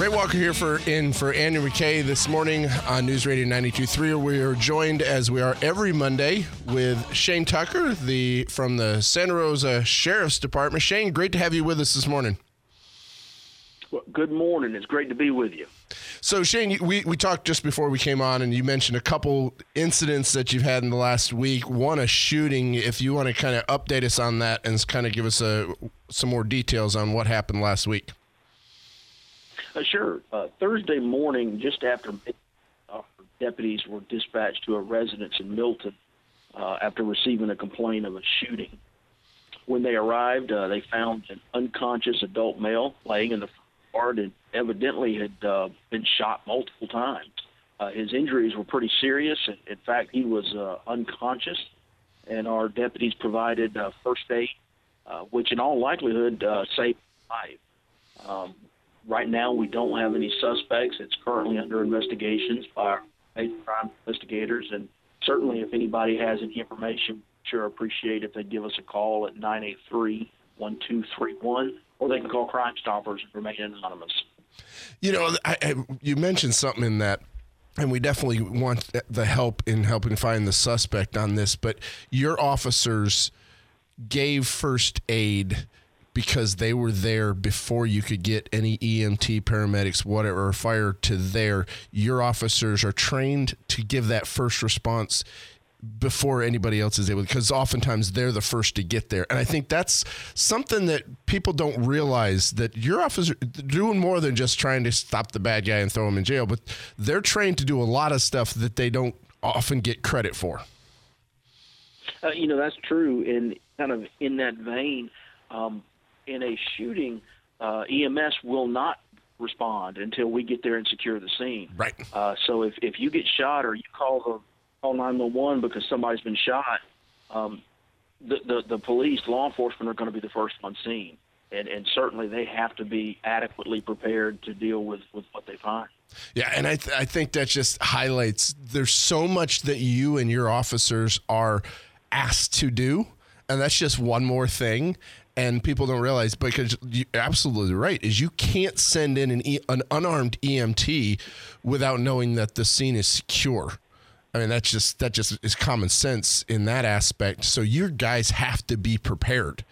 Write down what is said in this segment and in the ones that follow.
Ray Walker here for in for Andrew McKay this morning on News Radio 92.3. We are joined as we are every Monday with Shane Tucker, the from the Santa Rosa Sheriff's Department. Shane, great to have you with us this morning. Well, good morning. It's great to be with you. So Shane, we, we talked just before we came on, and you mentioned a couple incidents that you've had in the last week. One a shooting. If you want to kind of update us on that and kind of give us a some more details on what happened last week. Uh, sure. Uh, Thursday morning, just after deputies were dispatched to a residence in Milton uh, after receiving a complaint of a shooting. When they arrived, uh, they found an unconscious adult male laying in the yard and evidently had uh, been shot multiple times. Uh, his injuries were pretty serious. In, in fact, he was uh, unconscious, and our deputies provided uh, first aid, uh, which in all likelihood uh, saved life. Um, Right now, we don't have any suspects. It's currently under investigations by our major crime investigators. And certainly, if anybody has any information, sure appreciate if they give us a call at 983 1231 or they can call Crime Stoppers and remain anonymous. You know, I, I, you mentioned something in that and we definitely want the help in helping find the suspect on this. But your officers gave first aid because they were there before you could get any EMT, paramedics, whatever, fire to there. Your officers are trained to give that first response before anybody else is able because oftentimes they're the first to get there and i think that's something that people don't realize that your officers doing more than just trying to stop the bad guy and throw him in jail but they're trained to do a lot of stuff that they don't often get credit for uh, you know that's true and kind of in that vein um, in a shooting, uh, EMS will not respond until we get there and secure the scene. Right. Uh, so if, if you get shot or you call the call 911 because somebody's been shot, um, the, the the police, law enforcement are going to be the first on scene, and and certainly they have to be adequately prepared to deal with with what they find. Yeah, and I th- I think that just highlights there's so much that you and your officers are asked to do and that's just one more thing and people don't realize because you're absolutely right is you can't send in an, e, an unarmed EMT without knowing that the scene is secure. I mean that's just that just is common sense in that aspect. So your guys have to be prepared,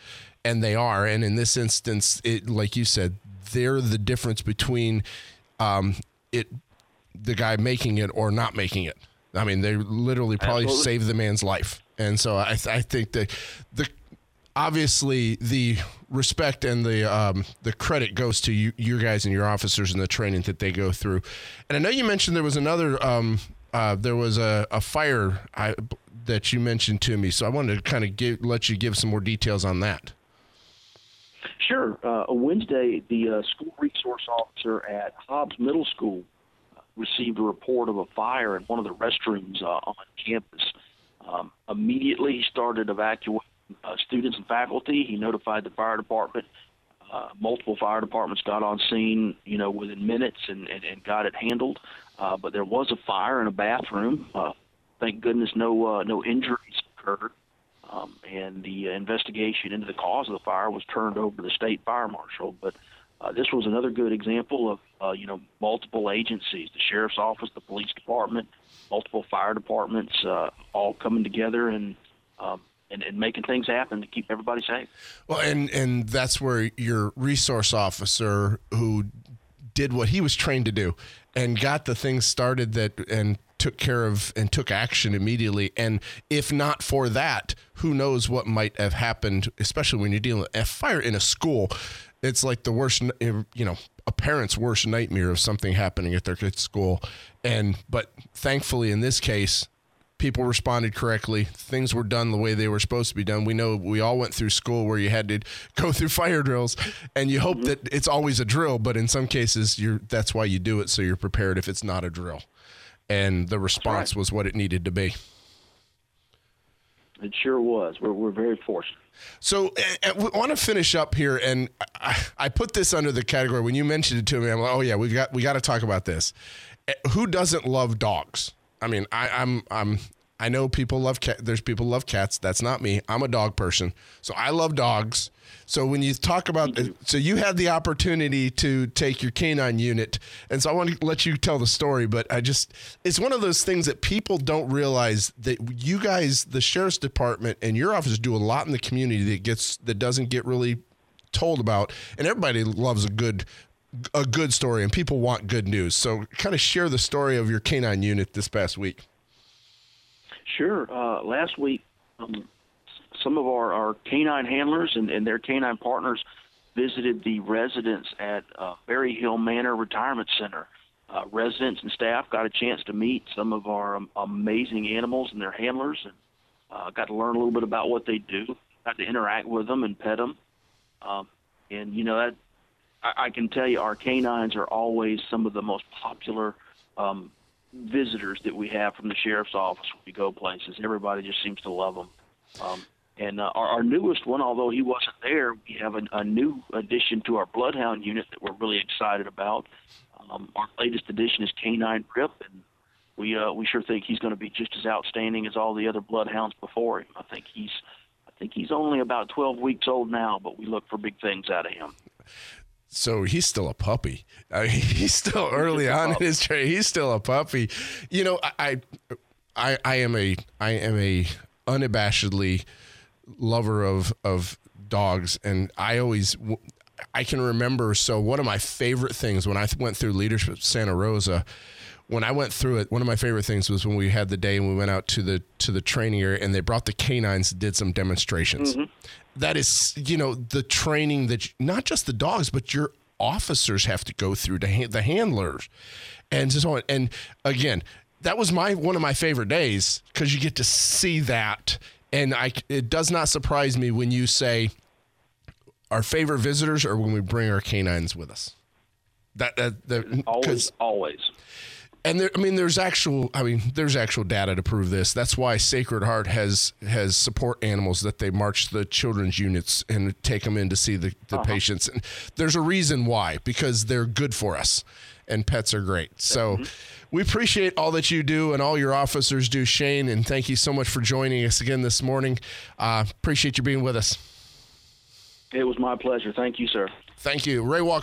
and they are. And in this instance, it like you said, they're the difference between um, it the guy making it or not making it. I mean, they literally probably Absolutely. saved the man's life. And so I, th- I think that the obviously the respect and the um, the credit goes to you, your guys and your officers and the training that they go through. And I know you mentioned there was another um, uh, there was a, a fire I, that you mentioned to me, so I wanted to kind of give, let you give some more details on that. Sure. Uh, Wednesday, the uh, school resource officer at Hobbs Middle School received a report of a fire in one of the restrooms uh, on campus. Um, immediately, he started evacuating uh, students and faculty. He notified the fire department. Uh, multiple fire departments got on scene, you know, within minutes and, and, and got it handled. Uh, but there was a fire in a bathroom. Uh, thank goodness no uh, no injuries occurred. Um, and the investigation into the cause of the fire was turned over to the state fire marshal. But uh, this was another good example of uh, you know multiple agencies, the sheriff's office, the police department, multiple fire departments, uh, all coming together and um, and, and making things happen to keep everybody safe. Well, and and that's where your resource officer who did what he was trained to do and got the things started that and took care of and took action immediately. And if not for that, who knows what might have happened, especially when you're dealing with a fire in a school. It's like the worst, you know, a parent's worst nightmare of something happening at their kid's school. And, but thankfully in this case, people responded correctly. Things were done the way they were supposed to be done. We know we all went through school where you had to go through fire drills, and you hope mm-hmm. that it's always a drill, but in some cases, you're that's why you do it so you're prepared if it's not a drill. And the response right. was what it needed to be. It sure was. We're, we're very fortunate. So I want to finish up here, and I, I, put this under the category when you mentioned it to me. I'm like, oh yeah, we've got we got to talk about this. Who doesn't love dogs? I mean, I, I'm I'm I know people love cat. There's people love cats. That's not me. I'm a dog person, so I love dogs. So when you talk about, so you had the opportunity to take your canine unit, and so I want to let you tell the story. But I just, it's one of those things that people don't realize that you guys, the sheriff's department and your office, do a lot in the community that gets that doesn't get really told about, and everybody loves a good a good story and people want good news. So kind of share the story of your canine unit this past week. Sure. Uh, last week, um, some of our, our canine handlers and, and their canine partners visited the residents at uh, Berry Hill Manor Retirement Center. Uh, residents and staff got a chance to meet some of our um, amazing animals and their handlers, and uh, got to learn a little bit about what they do. Got to interact with them and pet them, um, and you know that I, I can tell you our canines are always some of the most popular um, visitors that we have from the sheriff's office when we go places. Everybody just seems to love them. Um, and uh, our, our newest one, although he wasn't there, we have a, a new addition to our Bloodhound unit that we're really excited about. Um, our latest addition is Canine Rip, and we uh, we sure think he's going to be just as outstanding as all the other Bloodhounds before him. I think he's I think he's only about 12 weeks old now, but we look for big things out of him so he's still a puppy. Uh, he's still early on in his trade. He's still a puppy. You know, I, I, I am a, I am a unabashedly lover of of dogs, and I always, I can remember. So one of my favorite things when I went through leadership Santa Rosa. When I went through it, one of my favorite things was when we had the day and we went out to the to the training area and they brought the canines, and did some demonstrations. Mm-hmm that is, you know, the training that you, not just the dogs, but your officers have to go through to the handlers and so on. And again, that was my one of my favorite days because you get to see that. And I, it does not surprise me when you say our favorite visitors are when we bring our canines with us. That that, that always always and there, I mean, there's actual, I mean, there's actual data to prove this. That's why Sacred Heart has has support animals that they march the children's units and take them in to see the, the uh-huh. patients. And there's a reason why because they're good for us, and pets are great. So. Mm-hmm. We appreciate all that you do and all your officers do, Shane, and thank you so much for joining us again this morning. Uh, appreciate you being with us. It was my pleasure. Thank you, sir. Thank you. Ray Walker.